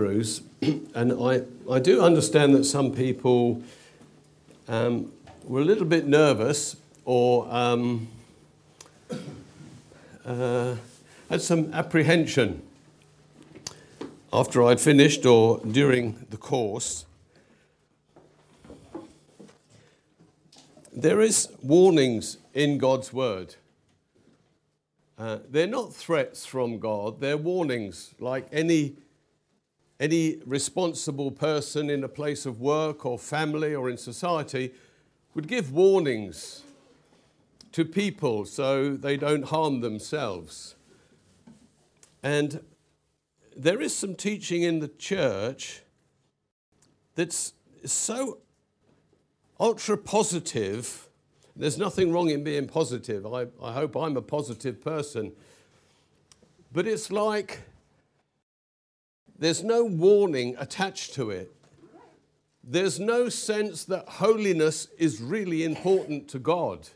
Hebrews, and I, I do understand that some people um, were a little bit nervous or um, uh, had some apprehension after I'd finished or during the course. There is warnings in God's word. Uh, they're not threats from God, they're warnings like any, any responsible person in a place of work or family or in society would give warnings to people so they don't harm themselves. And there is some teaching in the church that's so ultra positive. There's nothing wrong in being positive. I, I hope I'm a positive person. But it's like there's no warning attached to it. There's no sense that holiness is really important to God.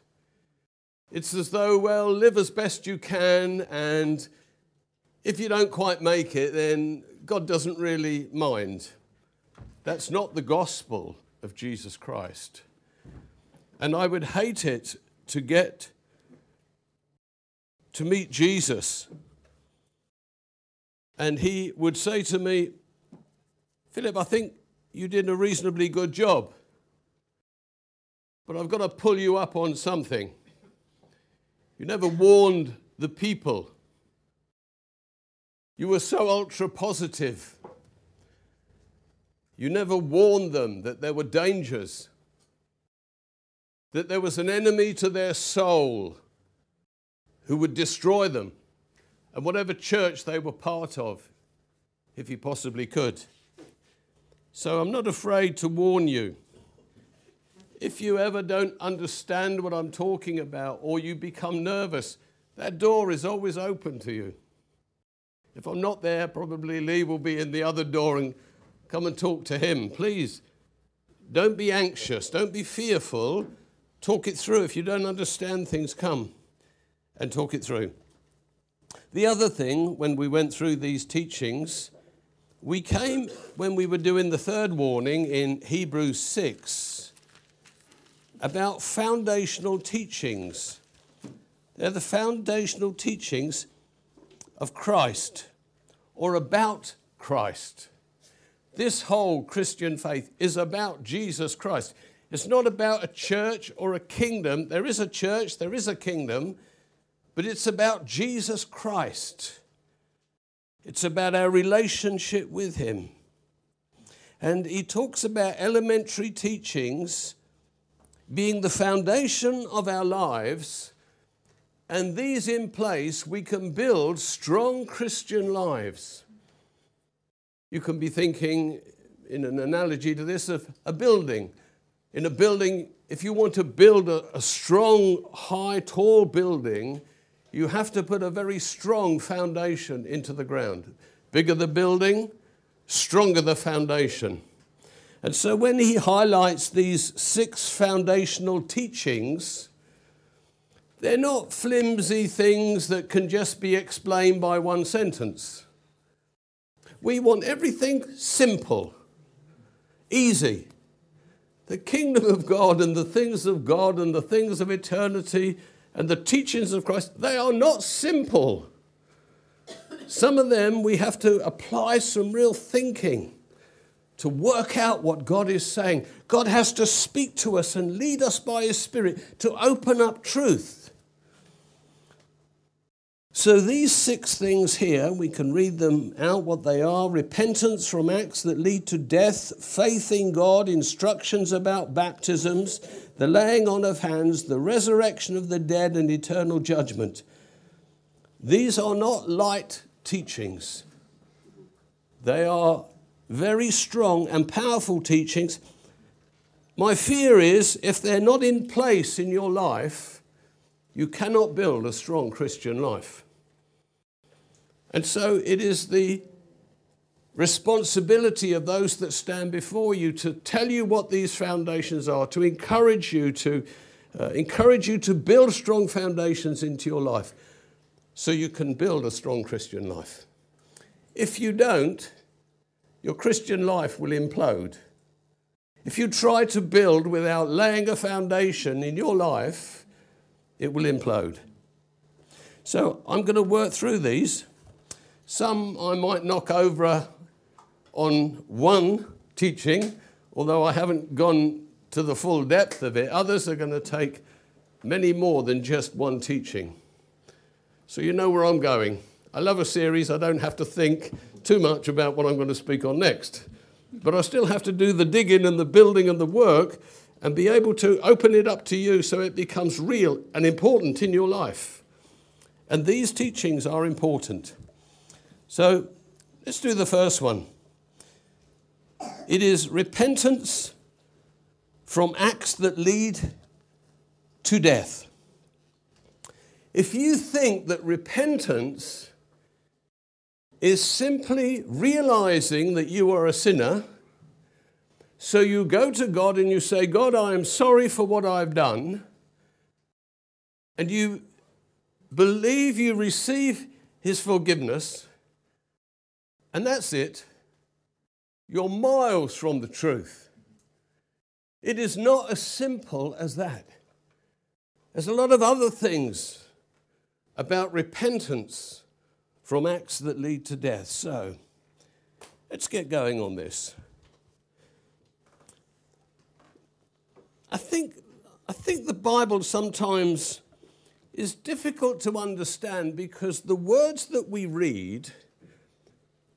It's as though, well, live as best you can, and if you don't quite make it, then God doesn't really mind. That's not the gospel of Jesus Christ. And I would hate it to get to meet Jesus and he would say to me, Philip, I think you did a reasonably good job, but I've got to pull you up on something. You never warned the people you were so ultra positive. You never warned them that there were dangers, that there was an enemy to their soul who would destroy them, and whatever church they were part of, if he possibly could. So I'm not afraid to warn you. If you ever don't understand what I'm talking about or you become nervous, that door is always open to you. If I'm not there, probably Lee will be in the other door and come and talk to him. Please, don't be anxious, don't be fearful. Talk it through. If you don't understand things, come and talk it through. The other thing, when we went through these teachings, we came, when we were doing the third warning in Hebrews 6, about foundational teachings. They're the foundational teachings of Christ or about Christ. This whole Christian faith is about Jesus Christ. It's not about a church or a kingdom. There is a church, there is a kingdom, but it's about Jesus Christ. It's about our relationship with Him. And he talks about elementary teachings being the foundation of our lives and these in place, we can build strong Christian lives. You can be thinking, in an analogy to this, of a building. In a building, if you want to build a, a strong, high, tall building, you have to put a very strong foundation into the ground. Bigger the building, stronger the foundation. And so when he highlights these six foundational teachings, they're not flimsy things that can just be explained by one sentence. We want everything simple, easy. The kingdom of God and the things of God and the things of eternity and the teachings of Christ, they are not simple. Some of them we have to apply some real thinking to work out what God is saying. God has to speak to us and lead us by His Spirit to open up truth. So, these six things here, we can read them out what they are repentance from acts that lead to death, faith in God, instructions about baptisms, the laying on of hands, the resurrection of the dead, and eternal judgment. These are not light teachings, they are very strong and powerful teachings. My fear is if they're not in place in your life, you cannot build a strong Christian life. And so it is the responsibility of those that stand before you to tell you what these foundations are, to encourage you to uh, encourage you to build strong foundations into your life so you can build a strong Christian life. If you don't, your Christian life will implode. If you try to build without laying a foundation in your life, it will implode. So I'm going to work through these. Some I might knock over on one teaching, although I haven't gone to the full depth of it. Others are going to take many more than just one teaching. So you know where I'm going. I love a series, I don't have to think too much about what I'm going to speak on next. But I still have to do the digging and the building and the work and be able to open it up to you so it becomes real and important in your life. And these teachings are important. So let's do the first one. It is repentance from acts that lead to death. If you think that repentance is simply realizing that you are a sinner, so you go to God and you say, God, I am sorry for what I've done, and you believe you receive His forgiveness, and that's it, you're miles from the truth. It is not as simple as that. There's a lot of other things about repentance from acts that lead to death. So let's get going on this. I think, I think the Bible sometimes is difficult to understand because the words that we read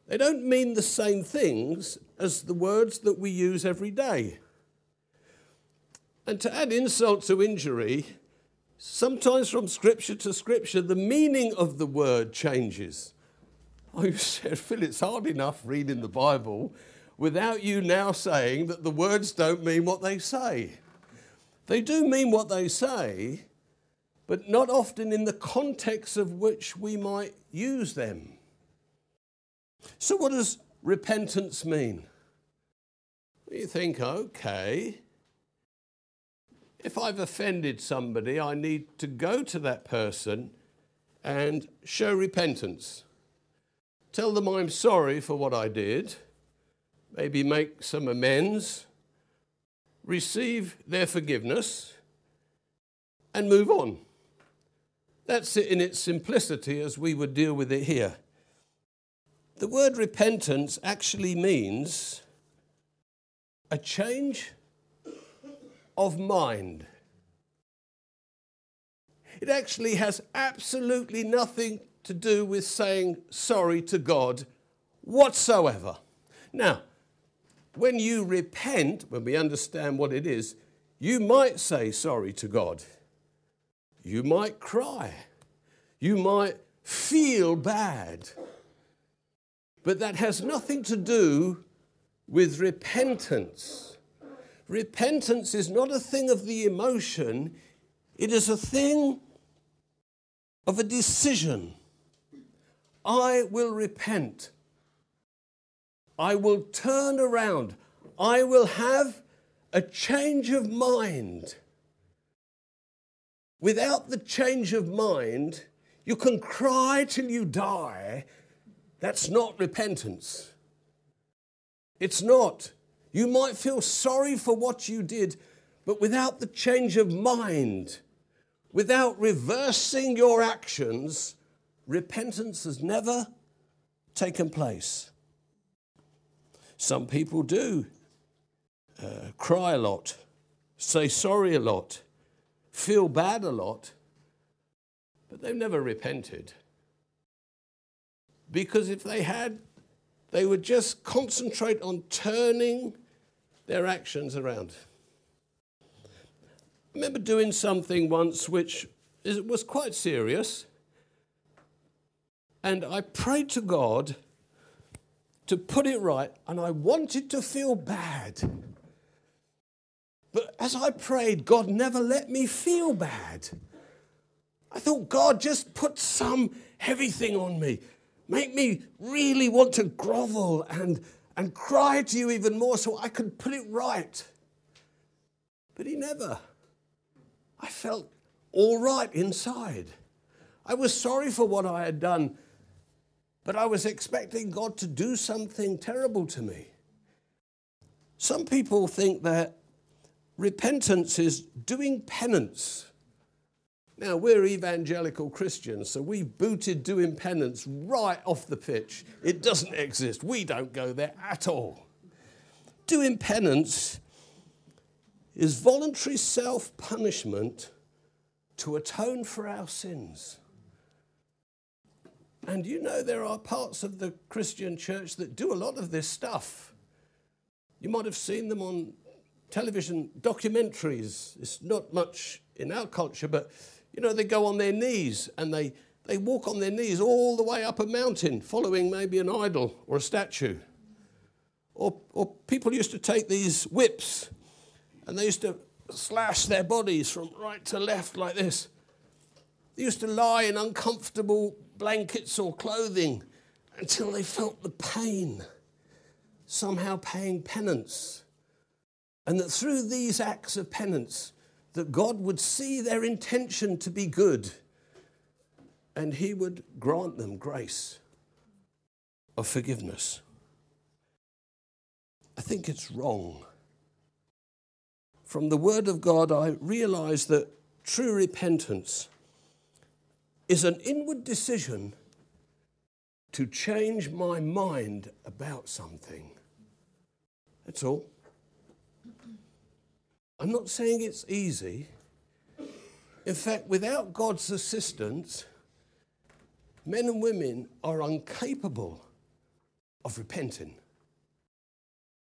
they don't mean the same things as the words that we use every day. And to add insult to injury, sometimes from scripture to scripture, the meaning of the word changes. You said, Phil, it's hard enough reading the Bible without you now saying that the words don't mean what they say. They do mean what they say, but not often in the context of which we might use them. So, what does repentance mean? You think, okay, if I've offended somebody, I need to go to that person and show repentance. Tell them I'm sorry for what I did, maybe make some amends, receive their forgiveness, and move on. That's it in its simplicity as we would deal with it here. The word repentance actually means a change of mind. It actually has absolutely nothing to do with saying sorry to God whatsoever. Now, when you repent, when we understand what it is, you might say sorry to God. You might cry. You might feel bad. But that has nothing to do with repentance. Repentance is not a thing of the emotion, it is a thing of a decision. I will repent. I will turn around. I will have a change of mind. Without the change of mind, you can cry till you die that's not repentance. It's not. You might feel sorry for what you did, but without the change of mind, without reversing your actions, repentance has never taken place. Some people do uh, cry a lot, say sorry a lot, feel bad a lot, but they've never repented. Because if they had, they would just concentrate on turning their actions around. I remember doing something once which was quite serious. And I prayed to God to put it right, and I wanted to feel bad. But as I prayed, God never let me feel bad. I thought, God, just put some heavy thing on me. Make me really want to grovel and, and cry to you even more so I could put it right. But he never. I felt all right inside. I was sorry for what I had done, but I was expecting God to do something terrible to me. Some people think that repentance is doing penance. Now, we're evangelical Christians, so we've booted doing penance right off the pitch. It doesn't exist. We don't go there at all. Doing penance is voluntary self punishment to atone for our sins. And you know, there are parts of the Christian church that do a lot of this stuff. You might have seen them on television documentaries. It's not much in our culture, but you know, they go on their knees and they, they walk on their knees all the way up a mountain, following maybe an idol or a statue. Or, or people used to take these whips and they used to slash their bodies from right to left like this. They used to lie in uncomfortable blankets or clothing until they felt the pain, somehow paying penance. And that through these acts of penance, that God would see their intention to be good and He would grant them grace of forgiveness. I think it's wrong. From the Word of God, I realize that true repentance is an inward decision to change my mind about something. That's all. I'm not saying it's easy. In fact, without God's assistance, men and women are incapable of repenting.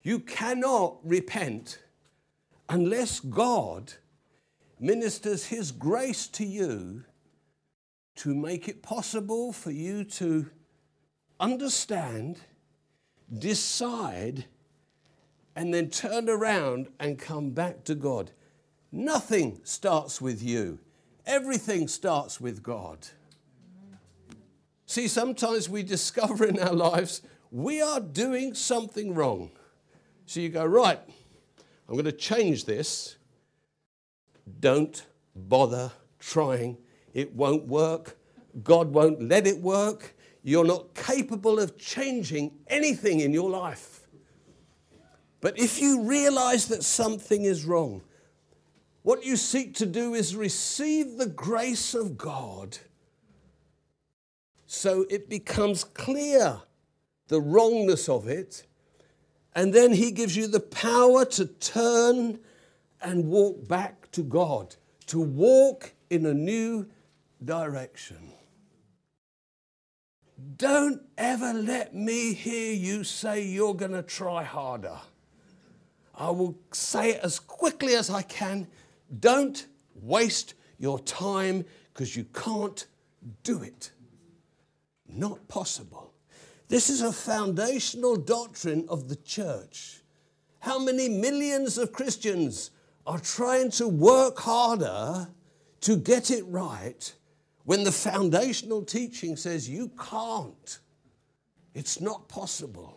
You cannot repent unless God ministers His grace to you to make it possible for you to understand, decide, and then turn around and come back to God. Nothing starts with you, everything starts with God. See, sometimes we discover in our lives we are doing something wrong. So you go, right, I'm going to change this. Don't bother trying. It won't work. God won't let it work. You're not capable of changing anything in your life. But if you realize that something is wrong, what you seek to do is receive the grace of God so it becomes clear the wrongness of it, and then He gives you the power to turn and walk back to God, to walk in a new direction. Don't ever let me hear you say you're going to try harder. I will say it as quickly as I can. Don't waste your time because you can't do it. Not possible. This is a foundational doctrine of the church. How many millions of Christians are trying to work harder to get it right when the foundational teaching says you can't? It's not possible.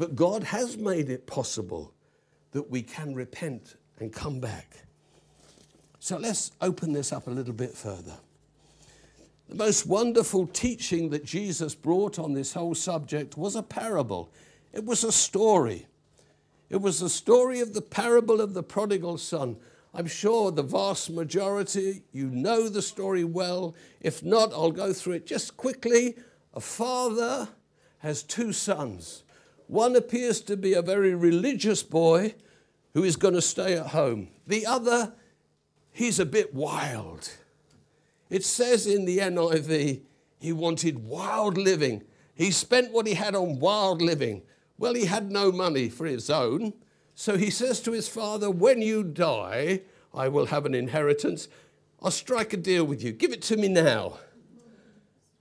But God has made it possible that we can repent and come back. So let's open this up a little bit further. The most wonderful teaching that Jesus brought on this whole subject was a parable, it was a story. It was the story of the parable of the prodigal son. I'm sure the vast majority, you know the story well. If not, I'll go through it just quickly. A father has two sons. One appears to be a very religious boy who is going to stay at home. The other, he's a bit wild. It says in the NIV, he wanted wild living. He spent what he had on wild living. Well, he had no money for his own. So he says to his father, When you die, I will have an inheritance. I'll strike a deal with you. Give it to me now.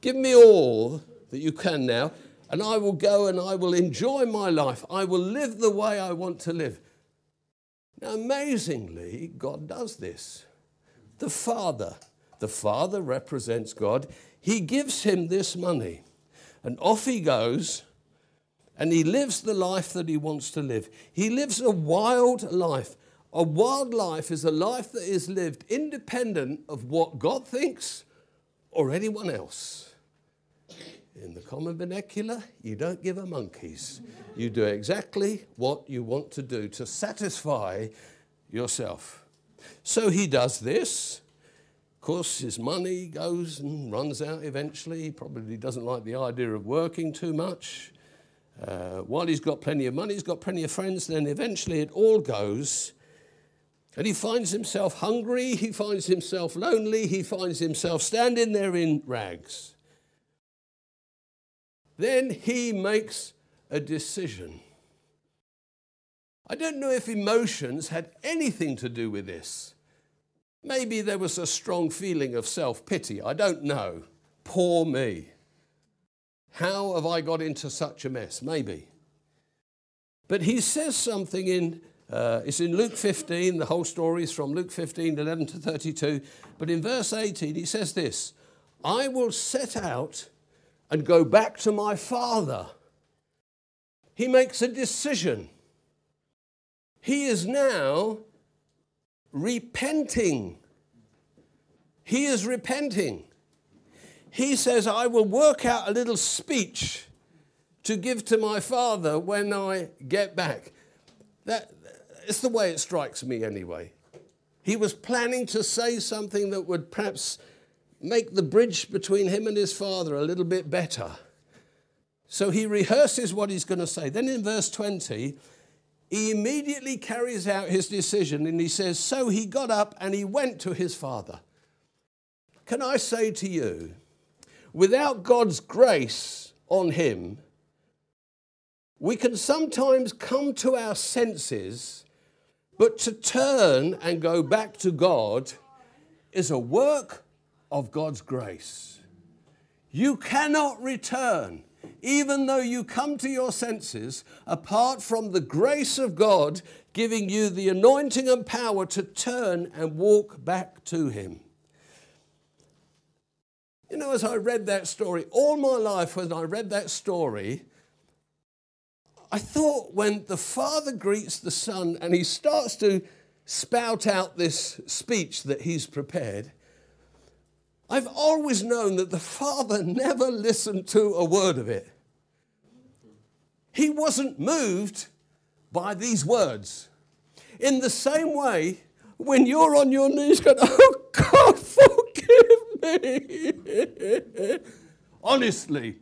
Give me all that you can now, and I will go and I will enjoy my life. I will live the way I want to live. Now, amazingly, God does this. The Father, the Father represents God. He gives him this money, and off he goes, and he lives the life that he wants to live. He lives a wild life. A wild life is a life that is lived independent of what God thinks or anyone else. In the common vernacular, you don't give a monkeys. You do exactly what you want to do to satisfy yourself. So he does this. Of course, his money goes and runs out eventually. He probably doesn't like the idea of working too much. Uh, while he's got plenty of money, he's got plenty of friends, then eventually it all goes. And he finds himself hungry, he finds himself lonely, he finds himself standing there in rags. Then he makes a decision. I don't know if emotions had anything to do with this. Maybe there was a strong feeling of self pity. I don't know. Poor me. How have I got into such a mess? Maybe. But he says something in, uh, it's in Luke 15, the whole story is from Luke 15, 11 to 32. But in verse 18, he says this I will set out and go back to my father. He makes a decision. He is now repenting. He is repenting. He says, I will work out a little speech to give to my father when I get back. That, it's the way it strikes me anyway. He was planning to say something that would perhaps make the bridge between him and his father a little bit better. So he rehearses what he's going to say. Then in verse 20, he immediately carries out his decision and he says, So he got up and he went to his father. Can I say to you, without God's grace on him, we can sometimes come to our senses, but to turn and go back to God is a work of God's grace. You cannot return, even though you come to your senses, apart from the grace of God giving you the anointing and power to turn and walk back to Him. You know, as I read that story, all my life when I read that story, I thought when the father greets the son and he starts to spout out this speech that he's prepared, I've always known that the father never listened to a word of it. He wasn't moved by these words. In the same way, when you're on your knees going, Oh God, forgive me. Honestly,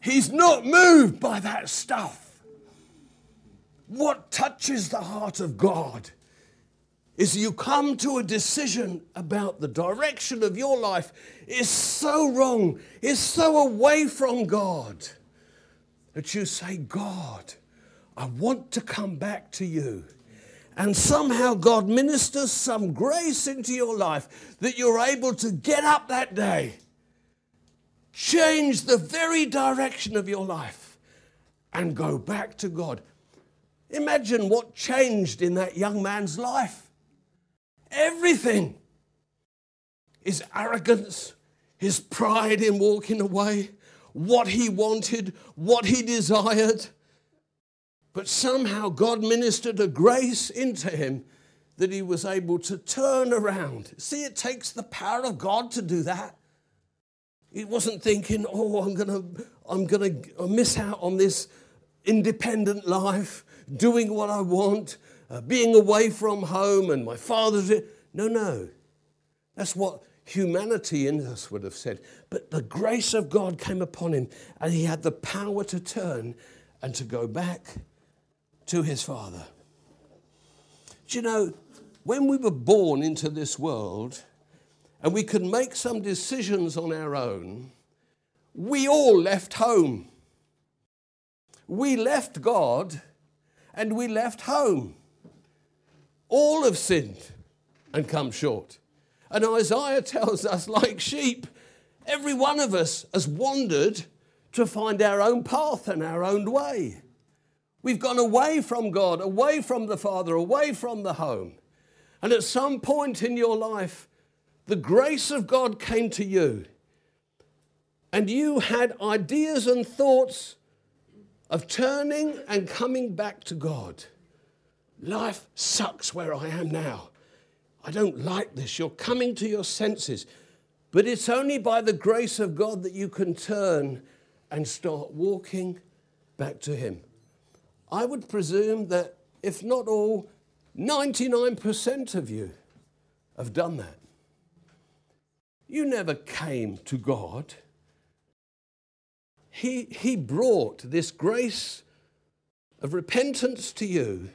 he's not moved by that stuff. What touches the heart of God is you come to a decision about the direction of your life is so wrong, is so away from God, that you say, God, I want to come back to you. And somehow God ministers some grace into your life that you're able to get up that day, change the very direction of your life, and go back to God. Imagine what changed in that young man's life. Everything. His arrogance, his pride in walking away, what he wanted, what he desired. But somehow God ministered a grace into him that he was able to turn around. See, it takes the power of God to do that. He wasn't thinking, oh, I'm going to I'm to miss out on this independent life, doing what I want, uh, being away from home and my father's. No, no. That's what humanity in us would have said. But the grace of God came upon him and he had the power to turn and to go back to his father. Do you know, when we were born into this world and we could make some decisions on our own, we all left home. We left God and we left home. All have sinned and come short. And Isaiah tells us, like sheep, every one of us has wandered to find our own path and our own way. We've gone away from God, away from the Father, away from the home. And at some point in your life, the grace of God came to you. And you had ideas and thoughts of turning and coming back to God. Life sucks where I am now. I don't like this. You're coming to your senses. But it's only by the grace of God that you can turn and start walking back to Him. I would presume that if not all, 99% of you have done that. You never came to God. He, he brought this grace of repentance to you,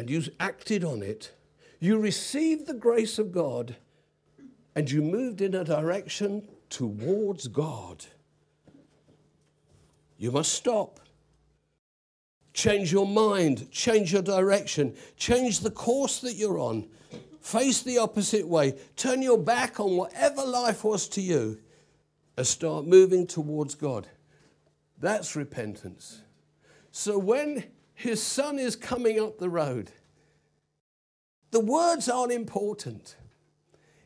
and you acted on it. You received the grace of God, and you moved in a direction towards God. You must stop. Change your mind, change your direction, change the course that you're on, face the opposite way, turn your back on whatever life was to you, and start moving towards God. That's repentance. So when his son is coming up the road, the words aren't important.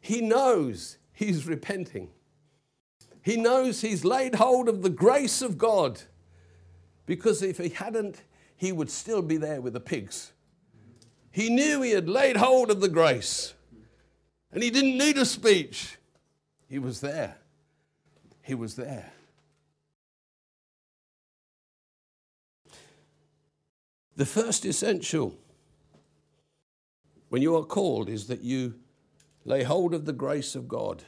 He knows he's repenting. He knows he's laid hold of the grace of God because if he hadn't, he would still be there with the pigs. He knew he had laid hold of the grace and he didn't need a speech. He was there. He was there. The first essential when you are called is that you lay hold of the grace of God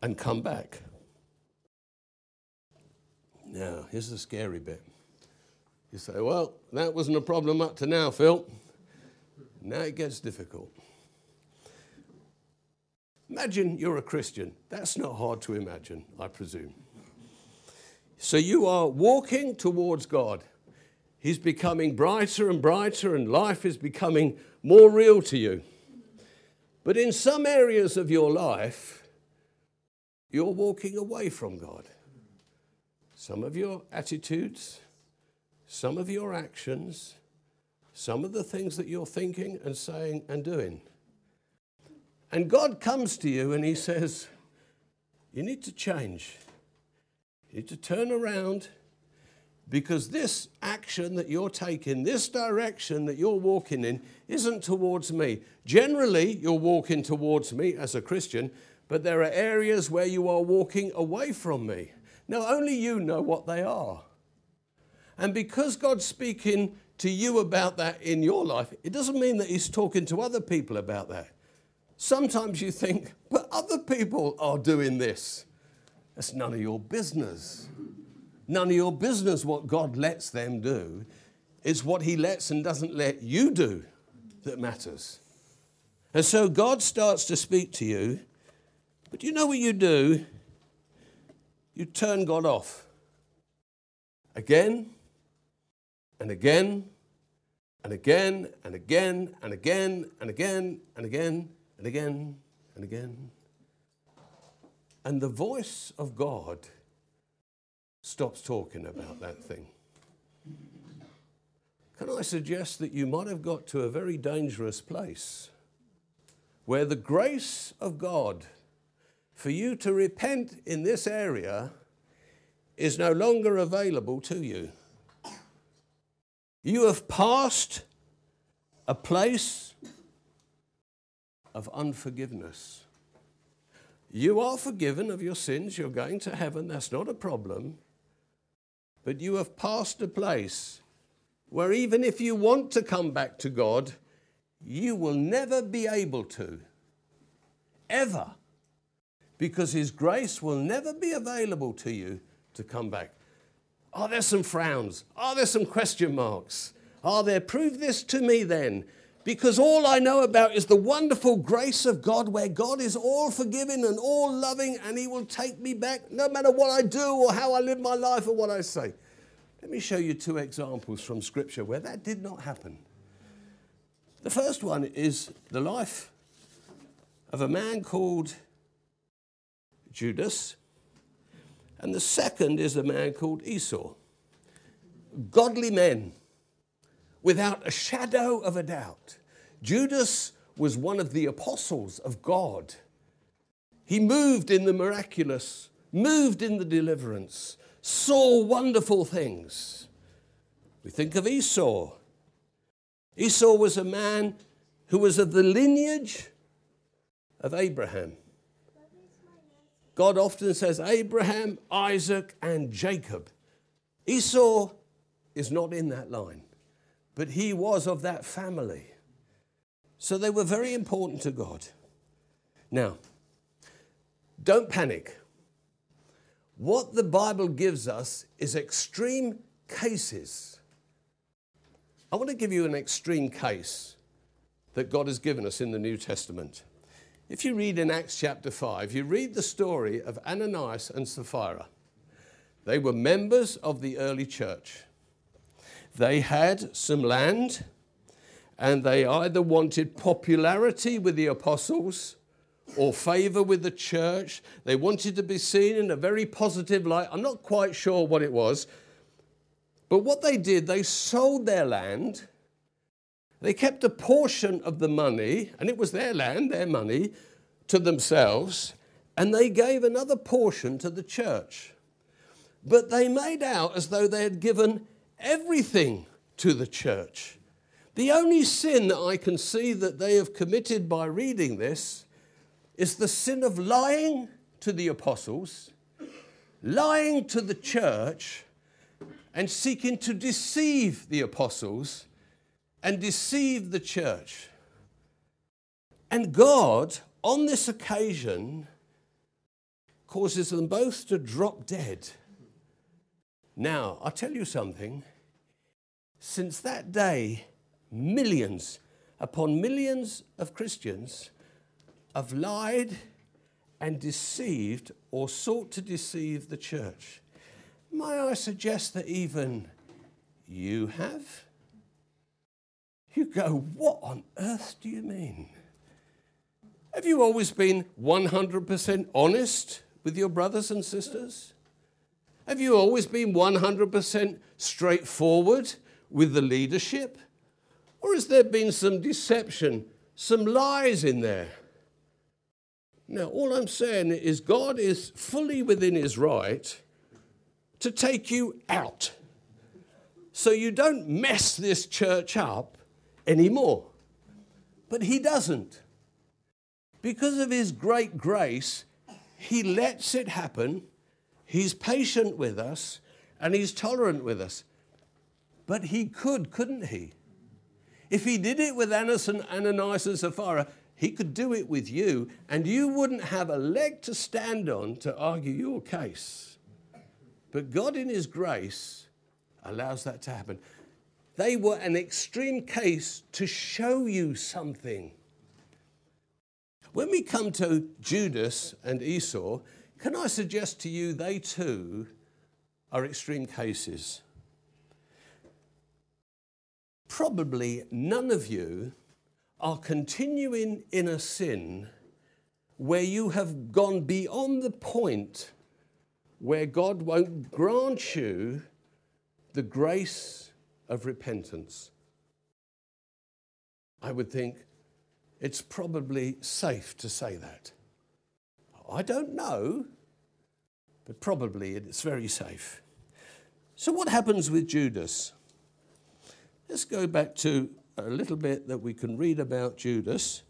and come back. Now, here's the scary bit. You say, well, that wasn't a problem up to now, Phil. Now it gets difficult. Imagine you're a Christian. That's not hard to imagine, I presume. So you are walking towards God. He's becoming brighter and brighter, and life is becoming more real to you. But in some areas of your life, you're walking away from God. Some of your attitudes, some of your actions, some of the things that you're thinking and saying and doing. And God comes to you and He says, You need to change. You need to turn around because this action that you're taking, this direction that you're walking in, isn't towards me. Generally, you're walking towards me as a Christian, but there are areas where you are walking away from me. Now, only you know what they are. And because God's speaking to you about that in your life, it doesn't mean that He's talking to other people about that. Sometimes you think, but other people are doing this. That's none of your business. None of your business what God lets them do. It's what He lets and doesn't let you do that matters. And so God starts to speak to you, but you know what you do? You turn God off. Again and again and again and again and again and again and again and again and again. And the voice of God stops talking about that thing. Can I suggest that you might have got to a very dangerous place where the grace of God for you to repent in this area is no longer available to you? You have passed a place of unforgiveness. You are forgiven of your sins, you're going to heaven, that's not a problem. But you have passed a place where even if you want to come back to God, you will never be able to. Ever. Because His grace will never be available to you to come back. Are there some frowns? Are there some question marks? Are there, prove this to me then? Because all I know about is the wonderful grace of God, where God is all forgiving and all loving, and He will take me back no matter what I do or how I live my life or what I say. Let me show you two examples from Scripture where that did not happen. The first one is the life of a man called Judas, and the second is a man called Esau. Godly men without a shadow of a doubt. Judas was one of the apostles of God. He moved in the miraculous, moved in the deliverance, saw wonderful things. We think of Esau. Esau was a man who was of the lineage of Abraham. God often says Abraham, Isaac, and Jacob. Esau is not in that line, but he was of that family. So they were very important to God. Now, don't panic. What the Bible gives us is extreme cases. I want to give you an extreme case that God has given us in the New Testament. If you read in Acts chapter 5, you read the story of Ananias and Sapphira. They were members of the early church. They had some land, and they either wanted popularity with the apostles or favor with the church. They wanted to be seen in a very positive light. I'm not quite sure what it was. But what they did, they sold their land. They kept a portion of the money, and it was their land, their money, to themselves, and they gave another portion to the church. But they made out as though they had given everything to the church. The only sin that I can see that they have committed by reading this is the sin of lying to the apostles, lying to the church, and seeking to deceive the apostles and deceive the church. And God, on this occasion, causes them both to drop dead. Now, I'll tell you something. Since that day, millions upon millions of Christians have lied and deceived or sought to deceive the church. May I suggest that even you have? You go, what on earth do you mean? Have you always been 100% honest with your brothers and sisters? Have you always been 100% straightforward with the leadership? Or has there been some deception, some lies in there? Now, all I'm saying is God is fully within his right to take you out so you don't mess this church up anymore. But he doesn't. Because of his great grace, he lets it happen. He's patient with us and he's tolerant with us. But he could, couldn't he? If he did it with Ananias and Sapphira, he could do it with you, and you wouldn't have a leg to stand on to argue your case. But God, in His grace, allows that to happen. They were an extreme case to show you something. When we come to Judas and Esau, can I suggest to you they too are extreme cases? Probably none of you are continuing in a sin where you have gone beyond the point where God won't grant you the grace of repentance. I would think it's probably safe to say that. I don't know, but probably it's very safe. So, what happens with Judas? Let's go back to a little bit that we can read about Judas.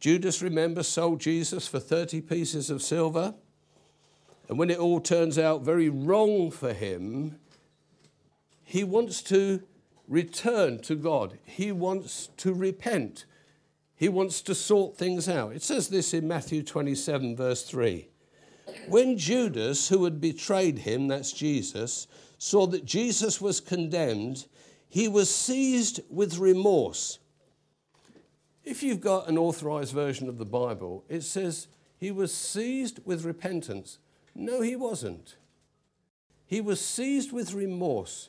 Judas, remember, sold Jesus for 30 pieces of silver. And when it all turns out very wrong for him, he wants to return to God. He wants to repent. He wants to sort things out. It says this in Matthew 27, verse 3. When Judas, who had betrayed him, that's Jesus, saw that Jesus was condemned, he was seized with remorse. If you've got an authorized version of the Bible, it says he was seized with repentance. No, he wasn't. He was seized with remorse.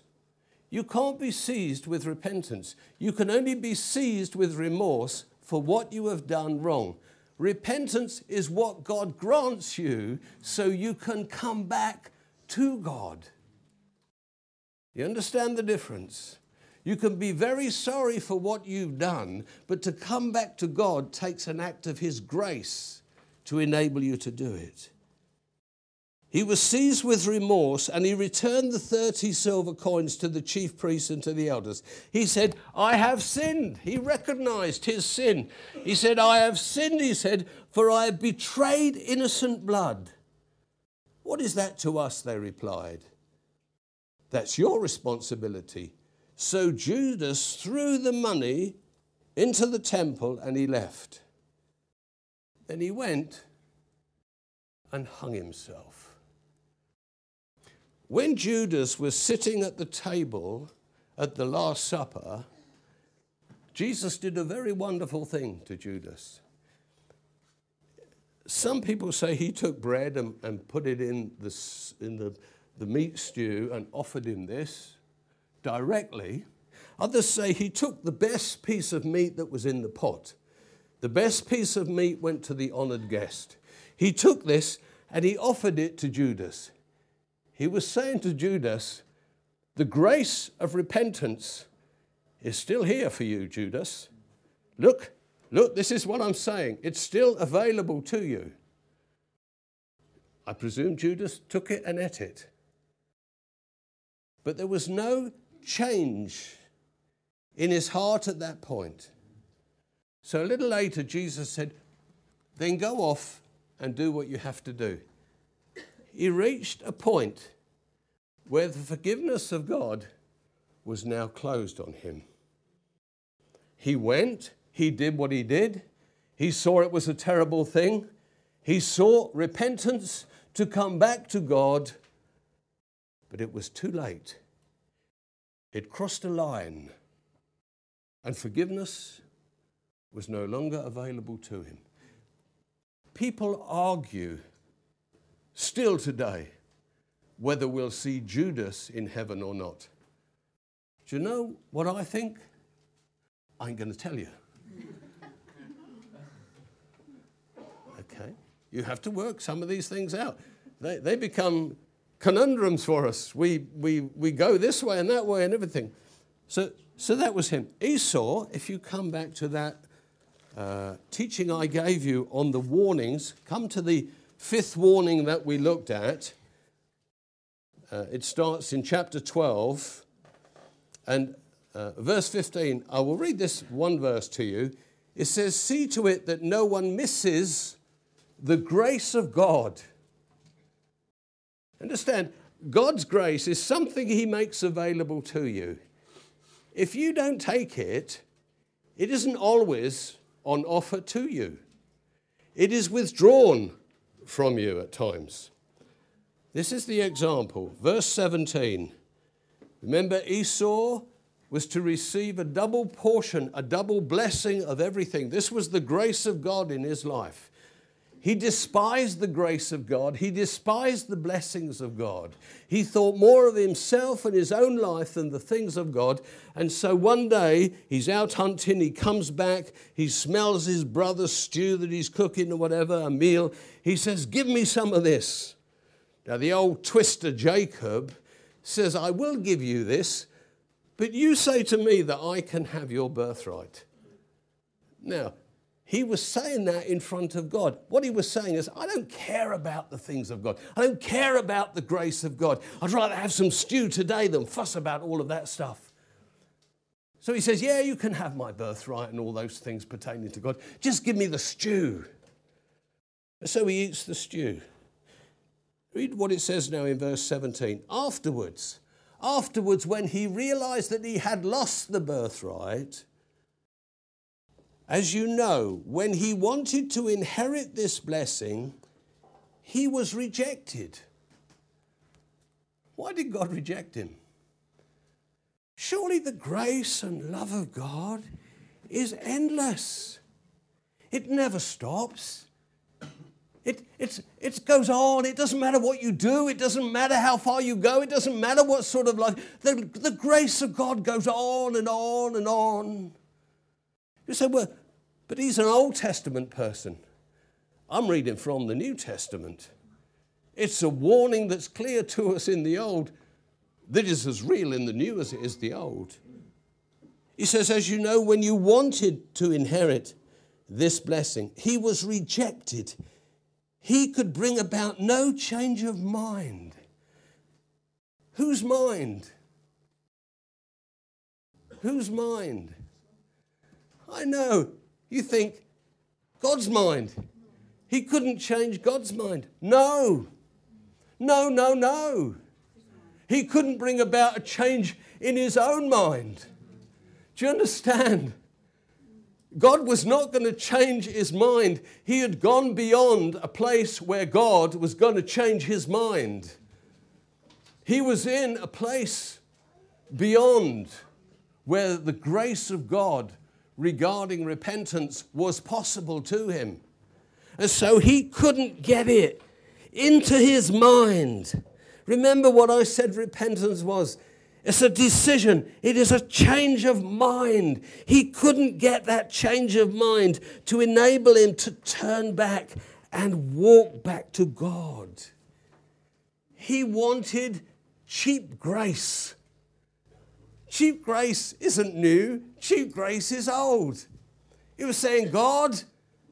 You can't be seized with repentance. You can only be seized with remorse for what you have done wrong. Repentance is what God grants you so you can come back to God. You understand the difference? You can be very sorry for what you've done, but to come back to God takes an act of His grace to enable you to do it. He was seized with remorse and he returned the 30 silver coins to the chief priests and to the elders. He said, I have sinned. He recognized his sin. He said, I have sinned, he said, for I have betrayed innocent blood. What is that to us? They replied. That's your responsibility. So Judas threw the money into the temple and he left. Then he went and hung himself. When Judas was sitting at the table at the Last Supper, Jesus did a very wonderful thing to Judas. Some people say he took bread and, and put it in, the, in the, the meat stew and offered him this directly. Others say he took the best piece of meat that was in the pot. The best piece of meat went to the honored guest. He took this and he offered it to Judas he was saying to Judas, The grace of repentance is still here for you, Judas. Look, look, this is what I'm saying. It's still available to you. I presume Judas took it and ate it. But there was no change in his heart at that point. So a little later, Jesus said, Then go off and do what you have to do he reached a point where the forgiveness of God was now closed on him. He went, he did what he did, he saw it was a terrible thing, he sought repentance to come back to God, but it was too late. It crossed a line, and forgiveness was no longer available to him. People argue still today whether we'll see Judas in heaven or not. Do you know what I think? I ain't going to tell you. okay? You have to work some of these things out. They, they become conundrums for us. We, we, we go this way and that way and everything. So, so that was him. Esau, if you come back to that uh, teaching I gave you on the warnings, come to the fifth warning that we looked at, uh, it starts in chapter 12 and uh, verse 15. I will read this one verse to you. It says, See to it that no one misses the grace of God. Understand, God's grace is something He makes available to you. If you don't take it, it isn't always on offer to you. It is withdrawn from you at times. This is the example. Verse 17. Remember, Esau was to receive a double portion, a double blessing of everything. This was the grace of God in his life. He despised the grace of God. He despised the blessings of God. He thought more of himself and his own life than the things of God. And so one day he's out hunting, he comes back, he smells his brother's stew that he's cooking or whatever, a meal. He says, Give me some of this. Now, the old twister Jacob says, I will give you this, but you say to me that I can have your birthright. Now, he was saying that in front of God. What he was saying is, I don't care about the things of God. I don't care about the grace of God. I'd rather have some stew today than fuss about all of that stuff. So he says, Yeah, you can have my birthright and all those things pertaining to God. Just give me the stew. So he eats the stew. Read what it says now in verse 17. Afterwards, afterwards, when he realized that he had lost the birthright, as you know, when he wanted to inherit this blessing, he was rejected. Why did God reject him? Surely the grace and love of God is endless. It never stops. It, it's, it goes on. It doesn't matter what you do. It doesn't matter how far you go. It doesn't matter what sort of life. The, the grace of God goes on and on and on. You say, well, but he's an Old Testament person. I'm reading from the New Testament. It's a warning that's clear to us in the Old that is as real in the New as it is the Old. He says, As you know, when you wanted to inherit this blessing, he was rejected. he could bring about no change of mind. Whose mind? Whose mind? I know. You think God's mind. He couldn't change God's mind. No. No, no, no. He couldn't bring about a change in his own mind. Do you understand? God was not going to change his mind. He had gone beyond a place where God was going to change his mind. He was in a place beyond where the grace of God regarding repentance was possible to him. And so he couldn't get it into his mind. Remember what I said repentance was? It's a decision. It is a change of mind. He couldn't get that change of mind to enable him to turn back and walk back to God. He wanted cheap grace. Cheap grace isn't new, cheap grace is old. He was saying, God,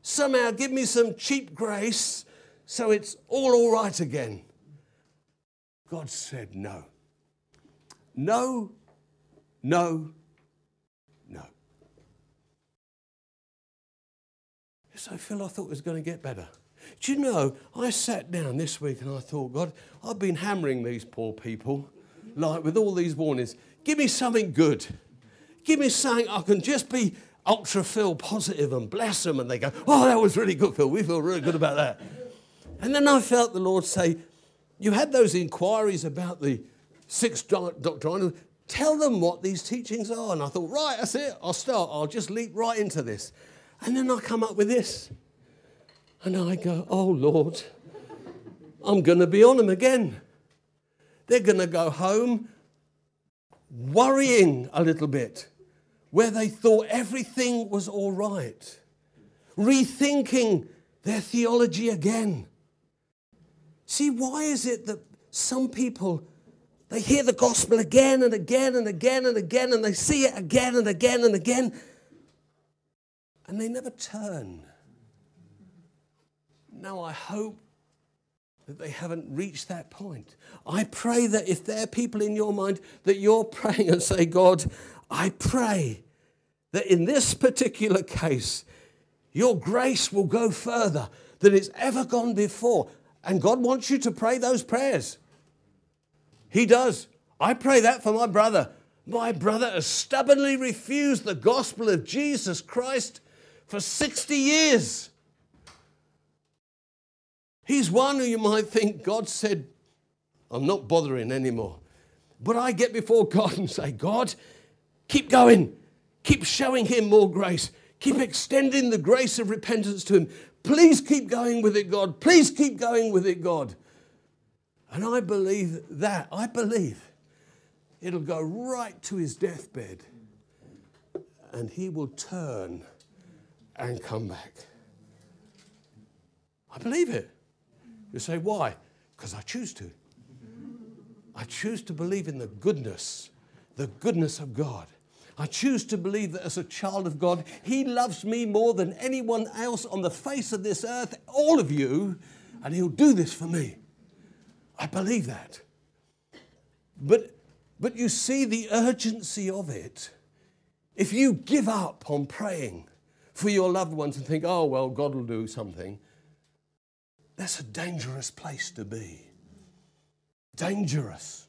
somehow give me some cheap grace so it's all all right again. God said, no. No, no, no. So, Phil, I thought it was going to get better. Do you know, I sat down this week and I thought, God, I've been hammering these poor people, like with all these warnings. Give me something good. Give me something I can just be ultra Phil positive and bless them. And they go, Oh, that was really good, Phil. We feel really good about that. And then I felt the Lord say, You had those inquiries about the six doctrinal. Tell them what these teachings are. And I thought, Right, that's it. I'll start. I'll just leap right into this. And then I come up with this. And I go, Oh, Lord, I'm going to be on them again. They're going to go home worrying a little bit where they thought everything was all right, rethinking their theology again. See, why is it that some people they hear the gospel again and again and again and again and they see it again and again and again and they never turn? Now, I hope that they haven't reached that point. I pray that if there are people in your mind that you're praying and say, God, I pray that in this particular case, your grace will go further than it's ever gone before. And God wants you to pray those prayers. He does. I pray that for my brother. My brother has stubbornly refused the gospel of Jesus Christ for 60 years. He's one who you might think God said, I'm not bothering anymore. But I get before God and say, God, keep going. Keep showing him more grace. Keep extending the grace of repentance to him. Please keep going with it, God. Please keep going with it, God. And I believe that. I believe it'll go right to his deathbed and he will turn and come back. I believe it. You say, why? Because I choose to. I choose to believe in the goodness, the goodness of God. I choose to believe that as a child of God, He loves me more than anyone else on the face of this earth, all of you, and He'll do this for me. I believe that. But, but you see the urgency of it. If you give up on praying for your loved ones and think, oh, well, God will do something, that's a dangerous place to be. Dangerous.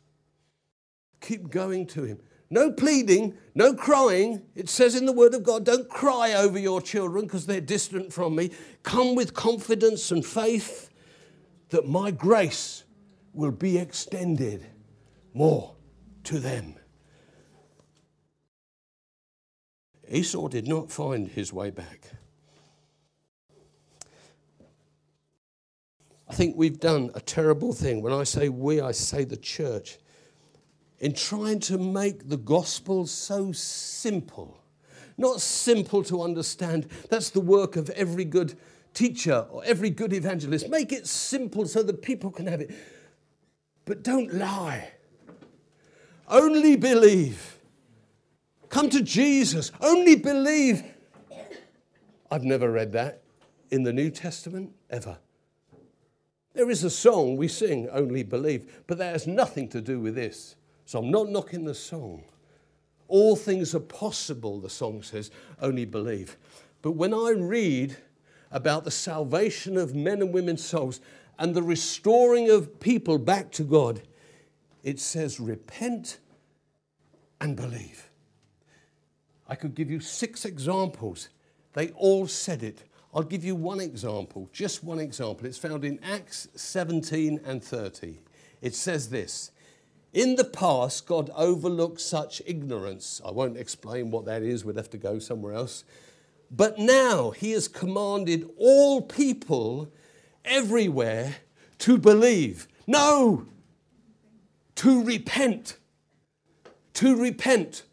Keep going to Him. No pleading, no crying. It says in the Word of God, don't cry over your children because they're distant from me. Come with confidence and faith that my grace will be extended more to them. Esau did not find his way back. I think we've done a terrible thing. When I say we, I say the church. In trying to make the gospel so simple, not simple to understand. That's the work of every good teacher or every good evangelist. Make it simple so that people can have it. But don't lie. Only believe. Come to Jesus. Only believe. I've never read that in the New Testament ever. There is a song we sing, Only Believe, but that has nothing to do with this. So I'm not knocking the song. All things are possible, the song says, only believe. But when I read about the salvation of men and women's souls and the restoring of people back to God, it says, repent and believe. I could give you six examples. They all said it. I'll give you one example, just one example. It's found in Acts 17 and 30. It says this In the past, God overlooked such ignorance. I won't explain what that is, we'd have to go somewhere else. But now He has commanded all people everywhere to believe. No, to repent. To repent.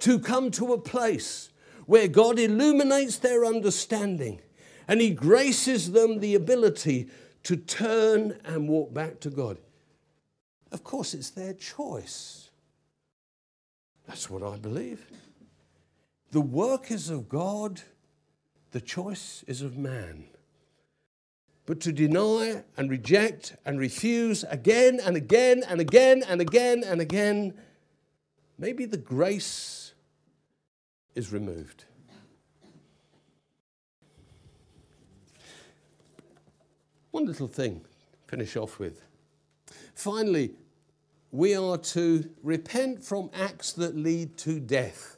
To come to a place where God illuminates their understanding and He graces them the ability to turn and walk back to God. Of course, it's their choice. That's what I believe. The work is of God, the choice is of man. But to deny and reject and refuse again and again and again and again and again, maybe the grace is removed. One little thing, finish off with. Finally, we are to repent from acts that lead to death.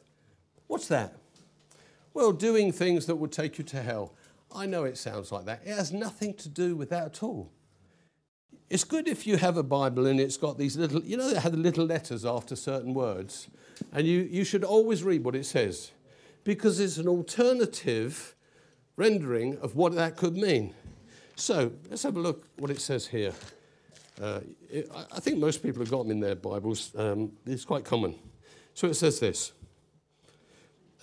What's that? Well, doing things that would take you to hell. I know it sounds like that. It has nothing to do with that at all. It's good if you have a Bible and it's got these little, you know, it had little letters after certain words. And you, you should always read what it says because it's an alternative rendering of what that could mean. So let's have a look what it says here. Uh, it, I think most people have got them in their Bibles. Um, it's quite common. So it says this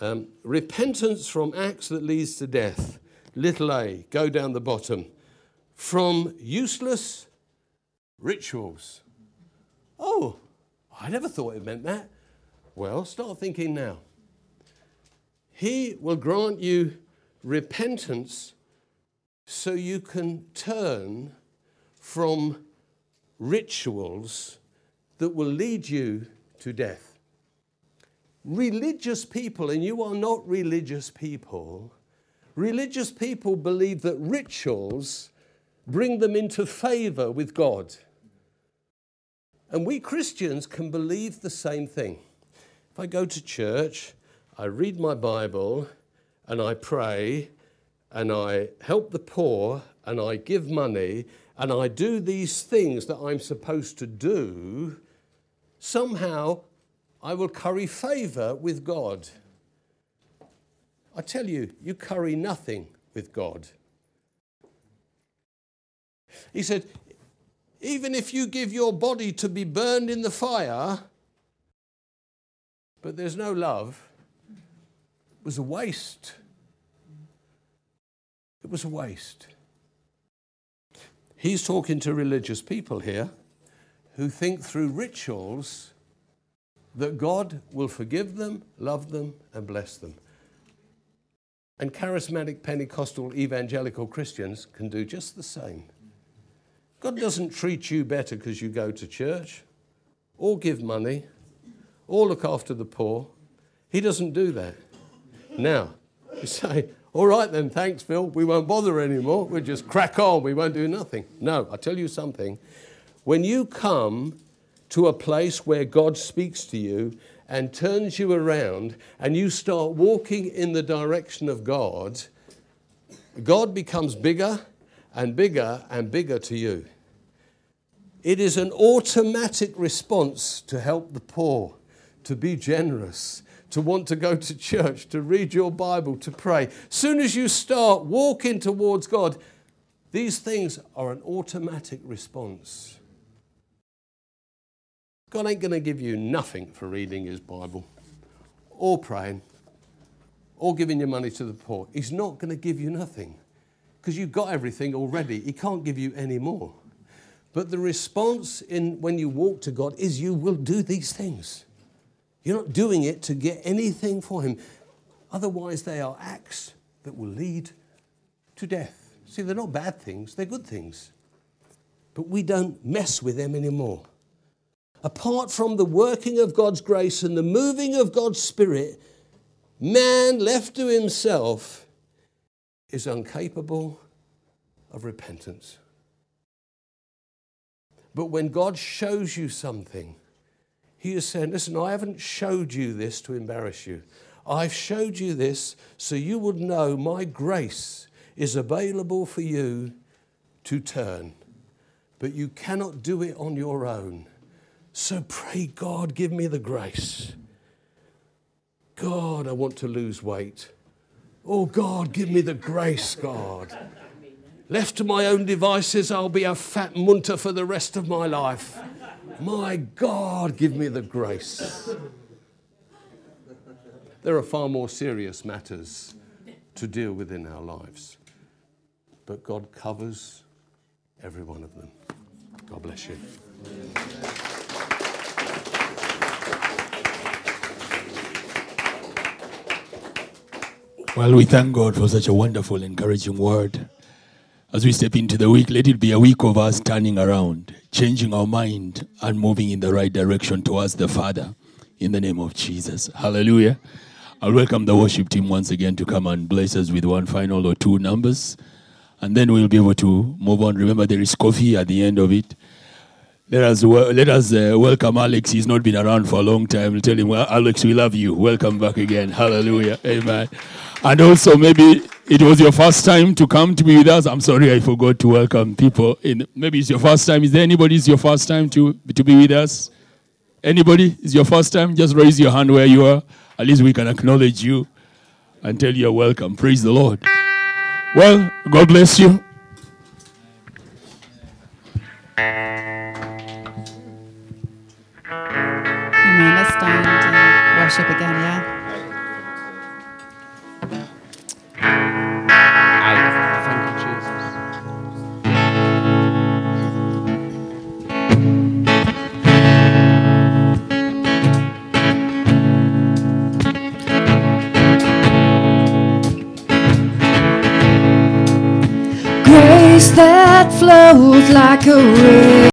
um, Repentance from acts that leads to death. Little a, go down the bottom. From useless rituals. Oh, I never thought it meant that. Well, start thinking now. He will grant you repentance so you can turn from rituals that will lead you to death. Religious people, and you are not religious people, religious people believe that rituals bring them into favor with God. And we Christians can believe the same thing. If I go to church, I read my Bible, and I pray, and I help the poor, and I give money, and I do these things that I'm supposed to do, somehow I will curry favor with God. I tell you, you curry nothing with God. He said, even if you give your body to be burned in the fire, but there's no love, it was a waste. It was a waste. He's talking to religious people here who think through rituals that God will forgive them, love them, and bless them. And charismatic Pentecostal evangelical Christians can do just the same. God doesn't treat you better because you go to church or give money or look after the poor. He doesn't do that. Now, you say, all right then, thanks, Phil. We won't bother anymore. We'll just crack on. We won't do nothing. No, I tell you something. When you come to a place where God speaks to you and turns you around and you start walking in the direction of God, God becomes bigger and bigger and bigger to you. It is an automatic response to help the poor, to be generous, to want to go to church, to read your Bible, to pray. Soon as you start walking towards God, these things are an automatic response. God ain't going to give you nothing for reading his Bible or praying or giving your money to the poor. He's not going to give you nothing because you've got everything already. He can't give you any more. But the response in when you walk to God is you will do these things. You're not doing it to get anything for Him. Otherwise, they are acts that will lead to death. See, they're not bad things, they're good things. but we don't mess with them anymore. Apart from the working of God's grace and the moving of God's Spirit, man left to himself is incapable of repentance. But when God shows you something, He is saying, Listen, I haven't showed you this to embarrass you. I've showed you this so you would know my grace is available for you to turn. But you cannot do it on your own. So pray, God, give me the grace. God, I want to lose weight. Oh, God, give me the grace, God. Left to my own devices, I'll be a fat munter for the rest of my life. My God, give me the grace. There are far more serious matters to deal with in our lives, but God covers every one of them. God bless you. Well, we thank God for such a wonderful, encouraging word. As we step into the week, let it be a week of us turning around, changing our mind, and moving in the right direction towards the Father in the name of Jesus. Hallelujah. I'll welcome the worship team once again to come and bless us with one final or two numbers, and then we'll be able to move on. Remember, there is coffee at the end of it. Let us, let us uh, welcome Alex. He's not been around for a long time. We'll tell him, well, Alex, we love you. Welcome back again. Hallelujah. Amen. And also, maybe it was your first time to come to be with us. I'm sorry I forgot to welcome people. In, maybe it's your first time. Is there anybody it's your first time to, to be with us? Anybody? It's your first time? Just raise your hand where you are. At least we can acknowledge you and tell you welcome. Praise the Lord. Well, God bless you. Amen. Let's stand and worship again, yeah? That flows like a river.